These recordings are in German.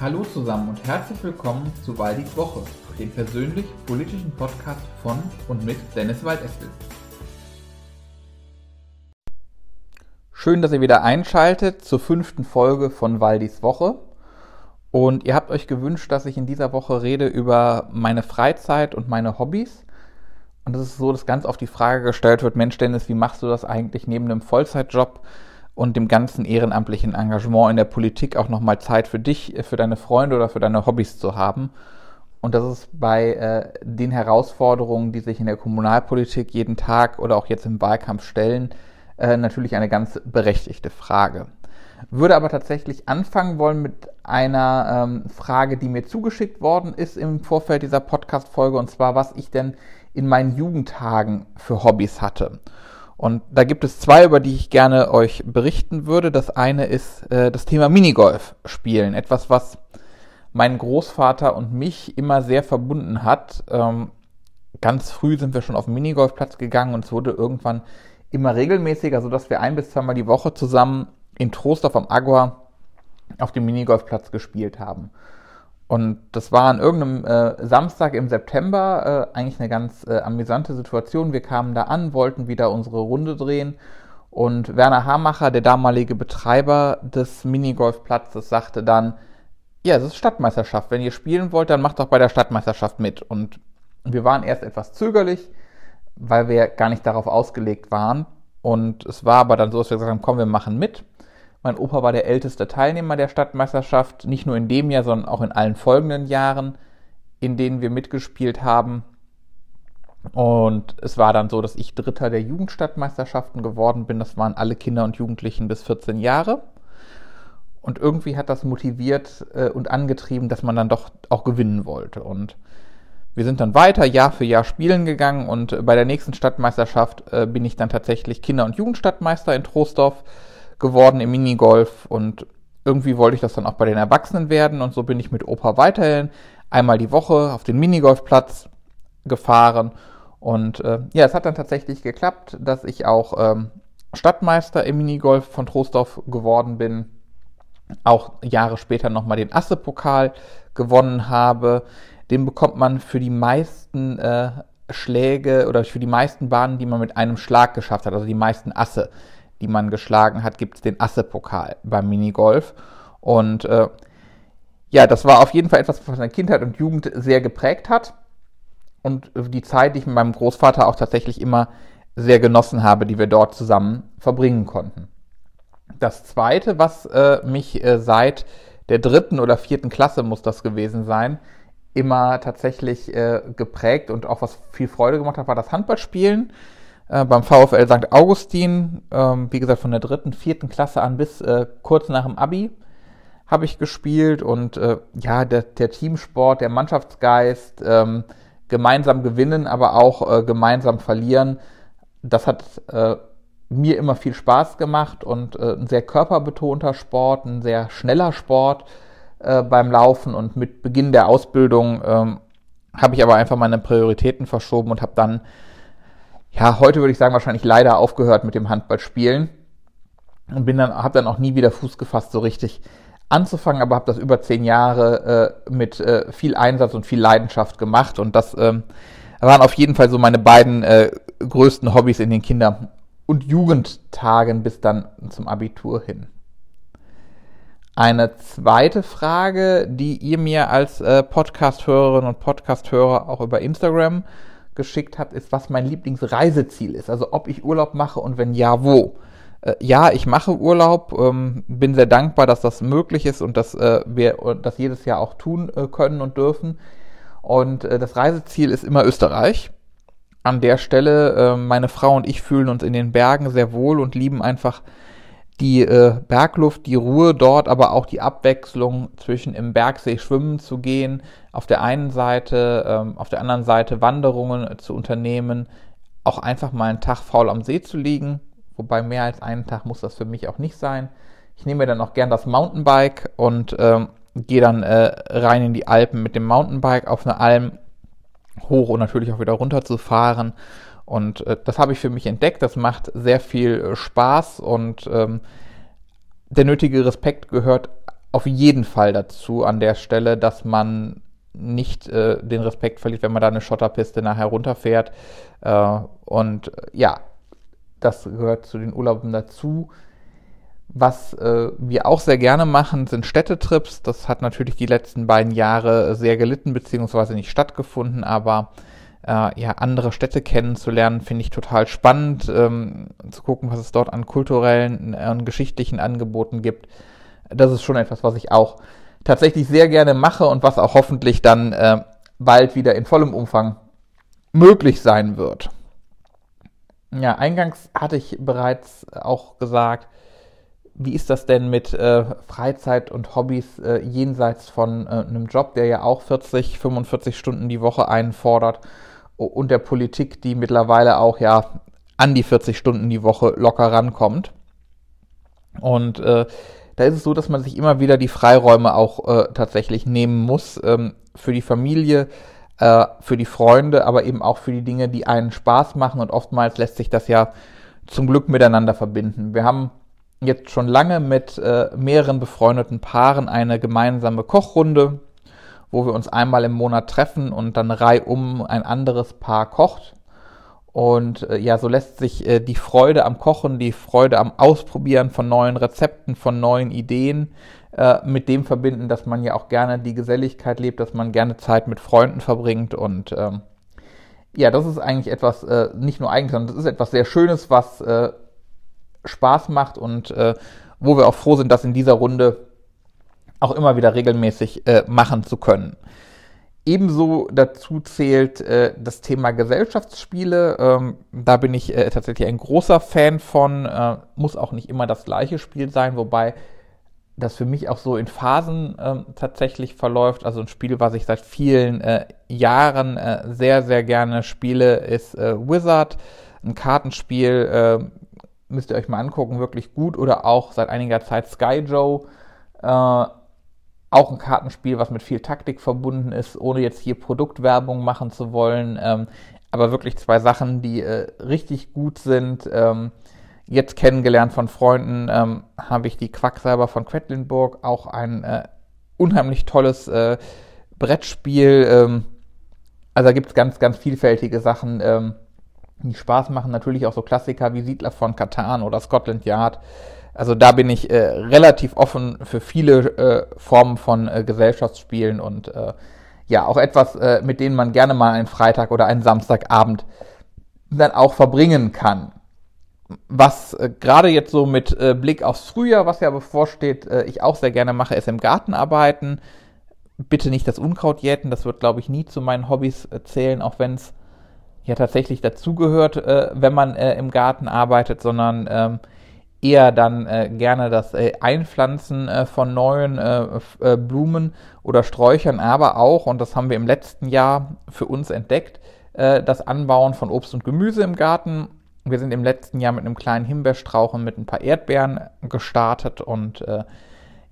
Hallo zusammen und herzlich willkommen zu Waldis Woche, dem persönlich-politischen Podcast von und mit Dennis Waldestel. Schön, dass ihr wieder einschaltet zur fünften Folge von Waldis Woche. Und ihr habt euch gewünscht, dass ich in dieser Woche rede über meine Freizeit und meine Hobbys. Und es ist so, dass ganz oft die Frage gestellt wird, Mensch Dennis, wie machst du das eigentlich neben einem Vollzeitjob und dem ganzen ehrenamtlichen Engagement in der Politik auch nochmal Zeit für dich, für deine Freunde oder für deine Hobbys zu haben? Und das ist bei äh, den Herausforderungen, die sich in der Kommunalpolitik jeden Tag oder auch jetzt im Wahlkampf stellen, äh, natürlich eine ganz berechtigte Frage. Würde aber tatsächlich anfangen wollen mit einer ähm, Frage, die mir zugeschickt worden ist im Vorfeld dieser Podcast-Folge, und zwar, was ich denn in meinen Jugendtagen für Hobbys hatte. Und da gibt es zwei, über die ich gerne euch berichten würde. Das eine ist äh, das Thema Minigolf spielen. Etwas, was mein Großvater und mich immer sehr verbunden hat. Ähm, ganz früh sind wir schon auf den Minigolfplatz gegangen und es wurde irgendwann immer regelmäßiger, sodass wir ein bis zweimal die Woche zusammen in Trostorf am Agua auf dem Minigolfplatz gespielt haben. Und das war an irgendeinem äh, Samstag im September äh, eigentlich eine ganz äh, amüsante Situation. Wir kamen da an, wollten wieder unsere Runde drehen und Werner Hamacher, der damalige Betreiber des Minigolfplatzes, sagte dann, ja, es ist Stadtmeisterschaft. Wenn ihr spielen wollt, dann macht doch bei der Stadtmeisterschaft mit. Und wir waren erst etwas zögerlich, weil wir gar nicht darauf ausgelegt waren. Und es war aber dann so, dass wir gesagt haben, komm, wir machen mit. Mein Opa war der älteste Teilnehmer der Stadtmeisterschaft, nicht nur in dem Jahr, sondern auch in allen folgenden Jahren, in denen wir mitgespielt haben. Und es war dann so, dass ich Dritter der Jugendstadtmeisterschaften geworden bin. Das waren alle Kinder und Jugendlichen bis 14 Jahre. Und irgendwie hat das motiviert äh, und angetrieben, dass man dann doch auch gewinnen wollte. Und wir sind dann weiter Jahr für Jahr spielen gegangen und bei der nächsten Stadtmeisterschaft äh, bin ich dann tatsächlich Kinder- und Jugendstadtmeister in Troisdorf geworden im Minigolf und irgendwie wollte ich das dann auch bei den Erwachsenen werden und so bin ich mit Opa weiterhin einmal die Woche auf den Minigolfplatz gefahren und äh, ja, es hat dann tatsächlich geklappt, dass ich auch ähm, Stadtmeister im Minigolf von Troisdorf geworden bin, auch Jahre später nochmal den Asse-Pokal gewonnen habe. Den bekommt man für die meisten äh, Schläge oder für die meisten Bahnen, die man mit einem Schlag geschafft hat, also die meisten Asse, die man geschlagen hat, gibt es den Asse-Pokal beim Minigolf. Und äh, ja, das war auf jeden Fall etwas, was meine Kindheit und Jugend sehr geprägt hat. Und die Zeit, die ich mit meinem Großvater auch tatsächlich immer sehr genossen habe, die wir dort zusammen verbringen konnten. Das Zweite, was äh, mich äh, seit der dritten oder vierten Klasse muss das gewesen sein, immer tatsächlich äh, geprägt und auch was viel Freude gemacht hat, war das Handballspielen äh, beim VfL St. Augustin. Ähm, wie gesagt, von der dritten, vierten Klasse an bis äh, kurz nach dem Abi habe ich gespielt und äh, ja, der, der, Teamsport, der Mannschaftsgeist, ähm, gemeinsam gewinnen, aber auch äh, gemeinsam verlieren, das hat äh, mir immer viel Spaß gemacht und ein sehr körperbetonter Sport, ein sehr schneller Sport beim Laufen und mit Beginn der Ausbildung ähm, habe ich aber einfach meine Prioritäten verschoben und habe dann, ja, heute würde ich sagen, wahrscheinlich leider aufgehört mit dem Handballspielen und bin dann, habe dann auch nie wieder Fuß gefasst, so richtig anzufangen, aber habe das über zehn Jahre äh, mit äh, viel Einsatz und viel Leidenschaft gemacht und das ähm, waren auf jeden Fall so meine beiden äh, größten Hobbys in den Kinder- und Jugendtagen bis dann zum Abitur hin. Eine zweite Frage, die ihr mir als äh, Podcast-Hörerin und Podcast-Hörer auch über Instagram geschickt habt, ist, was mein Lieblingsreiseziel ist. Also ob ich Urlaub mache und wenn ja, wo. Äh, ja, ich mache Urlaub, ähm, bin sehr dankbar, dass das möglich ist und dass äh, wir das jedes Jahr auch tun äh, können und dürfen. Und äh, das Reiseziel ist immer Österreich. An der Stelle, äh, meine Frau und ich fühlen uns in den Bergen sehr wohl und lieben einfach die äh, Bergluft, die Ruhe dort, aber auch die Abwechslung zwischen im Bergsee schwimmen zu gehen, auf der einen Seite, ähm, auf der anderen Seite Wanderungen zu unternehmen, auch einfach mal einen Tag faul am See zu liegen, wobei mehr als einen Tag muss das für mich auch nicht sein. Ich nehme mir dann auch gern das Mountainbike und ähm, gehe dann äh, rein in die Alpen mit dem Mountainbike auf eine Alm hoch und natürlich auch wieder runter zu fahren und äh, das habe ich für mich entdeckt. Das macht sehr viel äh, Spaß und ähm, der nötige Respekt gehört auf jeden Fall dazu an der Stelle, dass man nicht äh, den Respekt verliert, wenn man da eine Schotterpiste nachher runterfährt. Äh, und ja, das gehört zu den Urlauben dazu. Was äh, wir auch sehr gerne machen, sind Städtetrips. Das hat natürlich die letzten beiden Jahre sehr gelitten, beziehungsweise nicht stattgefunden, aber äh, ja, andere Städte kennenzulernen, finde ich total spannend, ähm, zu gucken, was es dort an kulturellen, und geschichtlichen Angeboten gibt. Das ist schon etwas, was ich auch tatsächlich sehr gerne mache und was auch hoffentlich dann äh, bald wieder in vollem Umfang möglich sein wird. Ja, eingangs hatte ich bereits auch gesagt, wie ist das denn mit äh, Freizeit und Hobbys äh, jenseits von äh, einem Job, der ja auch 40, 45 Stunden die Woche einfordert und der Politik, die mittlerweile auch ja an die 40 Stunden die Woche locker rankommt. Und äh, da ist es so, dass man sich immer wieder die Freiräume auch äh, tatsächlich nehmen muss ähm, für die Familie, äh, für die Freunde, aber eben auch für die Dinge, die einen Spaß machen. Und oftmals lässt sich das ja zum Glück miteinander verbinden. Wir haben jetzt schon lange mit äh, mehreren befreundeten Paaren eine gemeinsame Kochrunde wo wir uns einmal im Monat treffen und dann reihum ein anderes Paar kocht. Und äh, ja, so lässt sich äh, die Freude am Kochen, die Freude am Ausprobieren von neuen Rezepten, von neuen Ideen äh, mit dem verbinden, dass man ja auch gerne die Geselligkeit lebt, dass man gerne Zeit mit Freunden verbringt. Und ähm, ja, das ist eigentlich etwas, äh, nicht nur eigentlich, sondern das ist etwas sehr Schönes, was äh, Spaß macht und äh, wo wir auch froh sind, dass in dieser Runde auch immer wieder regelmäßig äh, machen zu können. Ebenso dazu zählt äh, das Thema Gesellschaftsspiele. Ähm, da bin ich äh, tatsächlich ein großer Fan von. Äh, muss auch nicht immer das gleiche Spiel sein, wobei das für mich auch so in Phasen ähm, tatsächlich verläuft. Also ein Spiel, was ich seit vielen äh, Jahren äh, sehr, sehr gerne spiele, ist Wizard. Ein Kartenspiel, müsst ihr euch mal angucken, wirklich gut. Oder auch seit einiger Zeit Sky Joe auch ein Kartenspiel, was mit viel Taktik verbunden ist, ohne jetzt hier Produktwerbung machen zu wollen. Ähm, aber wirklich zwei Sachen, die äh, richtig gut sind. Ähm, jetzt kennengelernt von Freunden ähm, habe ich die Quacksalber von Quedlinburg, auch ein äh, unheimlich tolles äh, Brettspiel. Ähm, also da gibt es ganz, ganz vielfältige Sachen, ähm, die Spaß machen. Natürlich auch so Klassiker wie Siedler von Katan oder Scotland Yard. Also da bin ich äh, relativ offen für viele äh, Formen von äh, Gesellschaftsspielen und äh, ja, auch etwas, äh, mit denen man gerne mal einen Freitag oder einen Samstagabend dann auch verbringen kann. Was äh, gerade jetzt so mit Blick aufs Frühjahr, was ja bevorsteht, ich auch sehr gerne mache, ist im Garten arbeiten. Bitte nicht das Unkraut jäten, das wird, glaube ich, nie zu meinen Hobbys zählen, auch wenn es ja tatsächlich dazugehört, wenn man im Garten arbeitet, sondern ähm, eher dann äh, gerne das äh, Einpflanzen äh, von neuen äh, äh, Blumen oder Sträuchern, aber auch, und das haben wir im letzten Jahr für uns entdeckt, äh, das Anbauen von Obst und Gemüse im Garten. Wir sind im letzten Jahr mit einem kleinen Himbeerstrauch und mit ein paar Erdbeeren gestartet und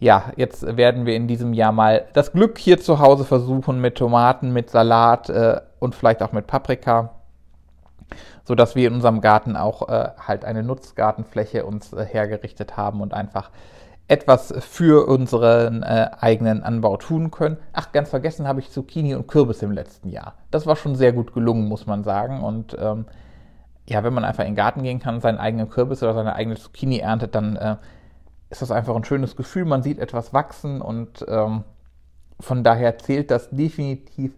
ja, jetzt werden wir in diesem Jahr mal das Glück hier zu Hause versuchen mit Tomaten, mit Salat und vielleicht auch mit Paprika so dass wir in unserem Garten auch äh, halt eine Nutzgartenfläche uns äh, hergerichtet haben und einfach etwas für unseren äh, eigenen Anbau tun können. Ach, ganz vergessen habe ich Zucchini und Kürbis im letzten Jahr. Das war schon sehr gut gelungen, muss man sagen. Und ähm, ja, wenn man einfach in den Garten gehen kann, seinen eigenen Kürbis oder seine eigene Zucchini erntet, dann äh, ist das einfach ein schönes Gefühl. Man sieht etwas wachsen und ähm, von daher zählt das definitiv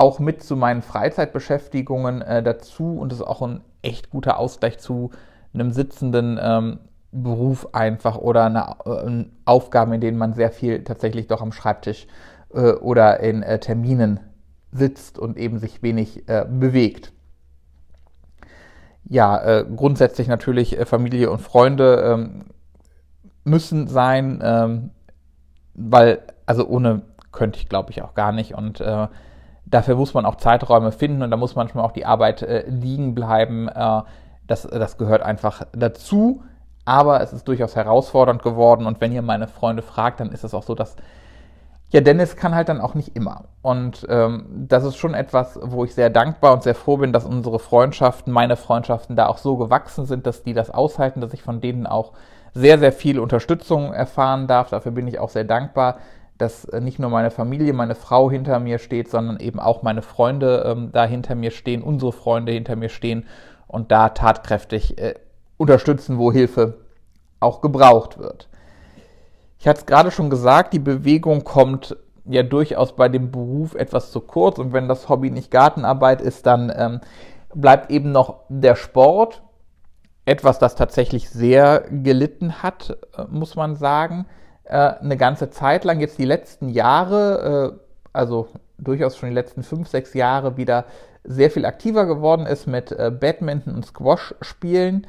auch mit zu meinen Freizeitbeschäftigungen äh, dazu und ist auch ein echt guter Ausgleich zu einem sitzenden ähm, Beruf einfach oder eine, äh, Aufgaben, in denen man sehr viel tatsächlich doch am Schreibtisch äh, oder in äh, Terminen sitzt und eben sich wenig äh, bewegt. Ja, äh, grundsätzlich natürlich Familie und Freunde ähm, müssen sein, ähm, weil, also ohne könnte ich glaube ich auch gar nicht und Dafür muss man auch Zeiträume finden und da muss manchmal auch die Arbeit äh, liegen bleiben. Äh, das, das gehört einfach dazu. Aber es ist durchaus herausfordernd geworden und wenn ihr meine Freunde fragt, dann ist es auch so, dass ja, Dennis kann halt dann auch nicht immer. Und ähm, das ist schon etwas, wo ich sehr dankbar und sehr froh bin, dass unsere Freundschaften, meine Freundschaften da auch so gewachsen sind, dass die das aushalten, dass ich von denen auch sehr, sehr viel Unterstützung erfahren darf. Dafür bin ich auch sehr dankbar, dass äh, nicht nur meine Familie, meine Frau hinter mir steht, sondern eben auch meine Freunde ähm, da hinter mir stehen, unsere Freunde hinter mir stehen und da tatkräftig äh, unterstützen, wo Hilfe auch gebraucht wird. Ich hatte es gerade schon gesagt, die Bewegung kommt ja durchaus bei dem Beruf etwas zu kurz und wenn das Hobby nicht Gartenarbeit ist, dann ähm, bleibt eben noch der Sport, etwas, das tatsächlich sehr gelitten hat, äh, muss man sagen, äh, eine ganze Zeit lang, jetzt die letzten Jahre, äh, also durchaus schon die letzten fünf, sechs Jahre wieder sehr viel aktiver geworden ist mit äh, Badminton und Squash spielen.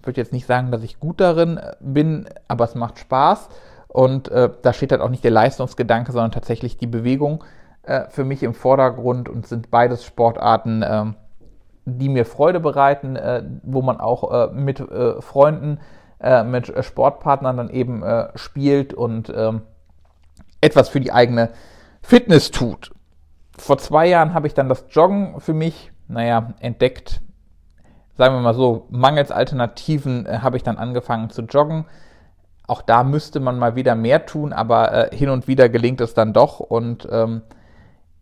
Ich würde jetzt nicht sagen, dass ich gut darin äh, bin, aber es macht Spaß. Und äh, da steht halt auch nicht der Leistungsgedanke, sondern tatsächlich die Bewegung äh, für mich im Vordergrund und sind beides Sportarten, äh, die mir Freude bereiten, äh, wo man auch äh, mit äh, mit Sportpartnern dann eben spielt und ähm, etwas für die eigene Fitness tut. Vor zwei Jahren habe ich dann das Joggen für mich, naja, entdeckt. Sagen wir mal so, mangels Alternativen habe ich dann angefangen zu joggen auch da müsste man mal wieder mehr tun, aber äh, hin und wieder gelingt es dann doch. Und ähm,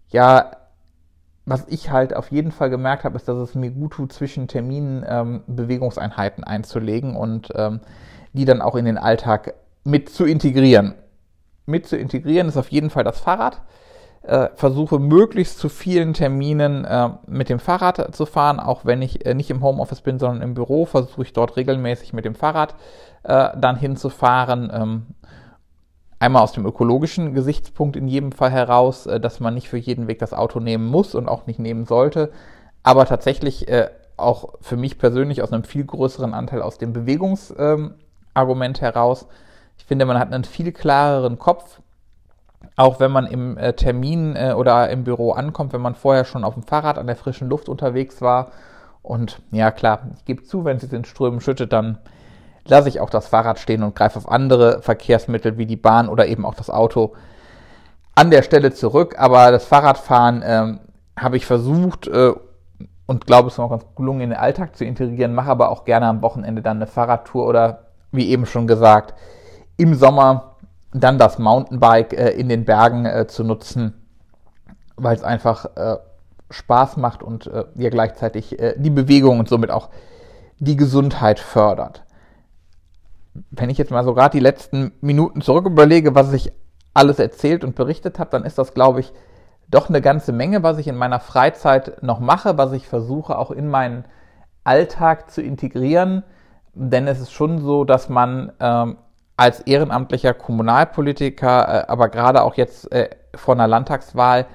ja, was ich halt auf jeden Fall gemerkt habe, ist, dass es mir gut tut, zwischen Terminen ähm, Bewegungseinheiten einzulegen und ähm, die dann auch in den Alltag mit zu integrieren. Mit zu integrieren ist auf jeden Fall das Fahrrad. Äh, versuche möglichst zu vielen Terminen äh, mit dem Fahrrad zu fahren, auch wenn ich äh, nicht im Homeoffice bin, sondern im Büro, versuche ich dort regelmäßig mit dem Fahrrad äh, dann hinzufahren. Ähm, einmal aus dem ökologischen Gesichtspunkt in jedem Fall heraus, äh, dass man nicht für jeden Weg das Auto nehmen muss und auch nicht nehmen sollte, aber tatsächlich äh, auch für mich persönlich aus einem viel größeren Anteil aus dem Bewegungsargument heraus. Ich finde, man hat einen viel klareren Kopf auch wenn man im äh, Termin äh, oder im Büro ankommt, wenn man vorher schon auf dem Fahrrad an der frischen Luft unterwegs war. Und ja, klar, ich gebe zu, wenn es jetzt in Strömen schüttet, dann lasse ich auch das Fahrrad stehen und greife auf andere Verkehrsmittel wie die Bahn oder eben auch das Auto an der Stelle zurück. Aber das Fahrradfahren ähm, habe ich versucht äh, und glaube, es ist noch ganz gelungen, in den Alltag zu integrieren, mache aber auch gerne am Wochenende dann eine Fahrradtour oder wie eben schon gesagt, im Sommer dann das Mountainbike äh, in den Bergen äh, zu nutzen, weil es einfach äh, Spaß macht und äh, ja gleichzeitig äh, die Bewegung und somit auch die Gesundheit fördert. Wenn ich jetzt mal so gerade die letzten Minuten zurück überlege, was ich alles erzählt und berichtet habe, dann ist das, glaube ich, doch eine ganze Menge, was ich in meiner Freizeit noch mache, was ich versuche auch in meinen Alltag zu integrieren. Denn es ist schon so, dass man ähm, als ehrenamtlicher Kommunalpolitiker, äh, aber gerade auch jetzt äh, vor einer Landtagswahl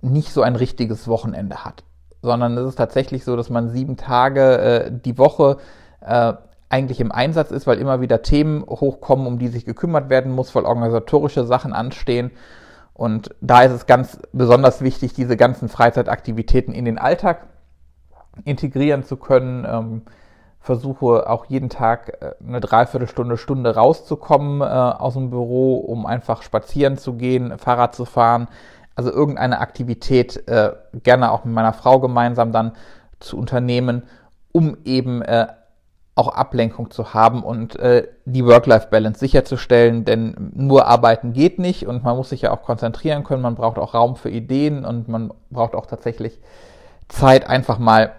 nicht so ein richtiges Wochenende hat, sondern es ist tatsächlich so, dass man sieben Tage äh, die Woche äh, eigentlich im Einsatz ist, weil immer wieder Themen hochkommen, um die sich gekümmert werden muss, weil organisatorische Sachen anstehen. Und da ist es ganz besonders wichtig, diese ganzen Freizeitaktivitäten in den Alltag integrieren zu können. Ähm, versuche auch jeden Tag äh, eine Dreiviertelstunde, Stunde rauszukommen äh, aus dem Büro, um einfach spazieren zu gehen, Fahrrad zu fahren. Also irgendeine Aktivität äh, gerne auch mit meiner Frau gemeinsam dann zu unternehmen, um eben äh, auch Ablenkung zu haben und äh, die Work-Life-Balance sicherzustellen, denn nur arbeiten geht nicht und man muss sich ja auch konzentrieren können, man braucht auch Raum für Ideen und man braucht auch tatsächlich Zeit, einfach mal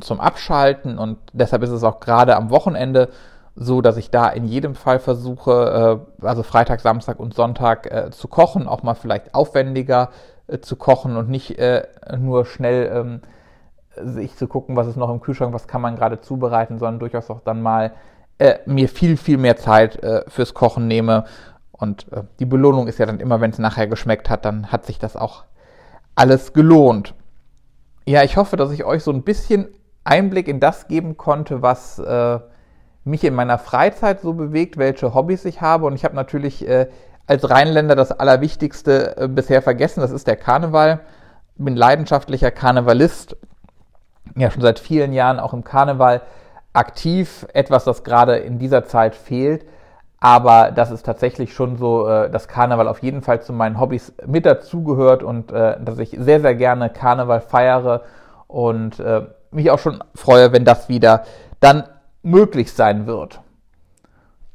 zum Abschalten und deshalb ist es auch gerade am Wochenende so, dass ich da in jedem Fall versuche, äh, also Freitag, Samstag und Sonntag äh, zu kochen, auch mal vielleicht aufwendiger äh, zu kochen und nicht äh, nur schnell ähm, sich zu gucken, was ist noch im Kühlschrank, was kann man gerade zubereiten, sondern durchaus auch dann mal äh, mir viel, viel mehr Zeit äh, fürs Kochen nehme. Und die Belohnung ist ja dann immer, wenn es nachher geschmeckt hat, dann hat sich das auch alles gelohnt. Ja, ich hoffe, dass ich euch so ein bisschen Einblick in das geben konnte, was äh, mich in meiner Freizeit so bewegt, welche Hobbys ich habe. Und ich habe natürlich äh, als Rheinländer das Allerwichtigste äh, bisher vergessen, das ist der Karneval. Bin leidenschaftlicher Karnevalist, ja schon seit vielen Jahren auch im Karneval aktiv, etwas, das gerade in dieser Zeit fehlt. Aber das ist tatsächlich schon so, äh, dass Karneval auf jeden Fall zu meinen Hobbys mit dazugehört und äh, dass ich sehr, sehr gerne Karneval feiere und äh, mich auch schon freue, wenn das wieder dann möglich sein wird.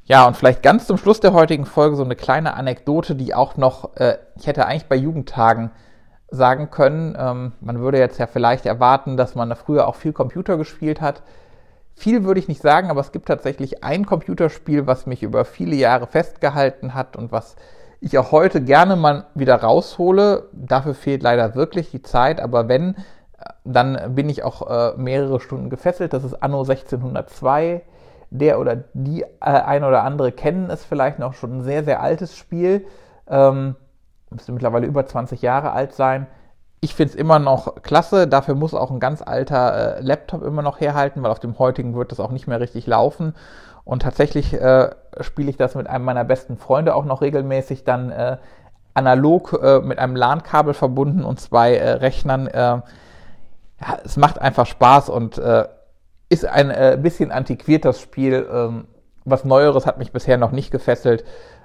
Ja, und vielleicht ganz zum Schluss der heutigen Folge so eine kleine Anekdote, die auch noch, ich hätte eigentlich bei Jugendtagen sagen können. Ähm, man würde jetzt ja vielleicht erwarten, dass man früher auch viel Computer gespielt hat. Viel würde ich nicht sagen, aber es gibt tatsächlich ein Computerspiel, was mich über viele Jahre festgehalten hat und was ich auch heute gerne mal wieder raushole. Dafür fehlt leider wirklich die Zeit, aber wenn, dann bin ich auch äh, mehrere Stunden gefesselt. Das ist Anno 1602 der oder die äh, ein oder andere kennen es vielleicht noch schon ein sehr, sehr altes Spiel. Ähm, müsste mittlerweile über 20 Jahre alt sein. Ich finde es immer noch klasse. Dafür muss auch ein ganz alter äh, Laptop immer noch herhalten, weil auf dem heutigen wird das auch nicht mehr richtig laufen. Und tatsächlich äh, spiele ich das mit einem meiner besten Freunde auch noch regelmäßig dann äh, analog äh, mit einem LAN-Kabel verbunden und zwei äh, Rechnern. Äh, ja, es macht einfach Spaß und ist ein bisschen antiquiert, das Spiel. Ähm, was Neueres hat mich bisher noch nicht gefesselt.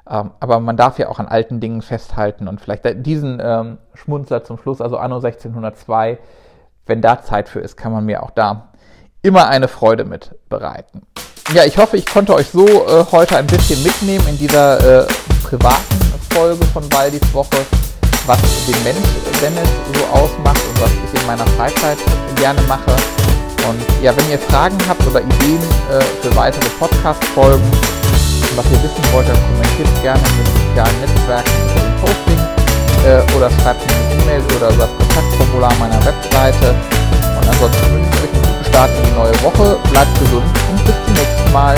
Ähm, aber man darf ja auch an alten Dingen festhalten und vielleicht diesen ähm, Schmunzler zum Schluss, also Anno 1602, wenn da Zeit für ist, kann man mir auch da immer eine Freude mit bereiten. Ja, ich hoffe, ich konnte euch so äh, heute ein bisschen mitnehmen in dieser äh, privaten Folge von Waldis Woche, was den Mensch Dennis so ausmacht und was ich in meiner Freizeit gerne mache. Und ja, wenn ihr Fragen habt oder Ideen äh, für weitere Podcast-Folgen, was ihr wissen wollt, dann kommentiert gerne in den sozialen Netzwerken unter dem Posting äh, oder schreibt mir eine E-Mail oder über das Kontaktformular meiner Webseite. Und ansonsten wünsche ich euch einen guten Start in die neue Woche. Bleibt gesund und bis zum nächsten Mal.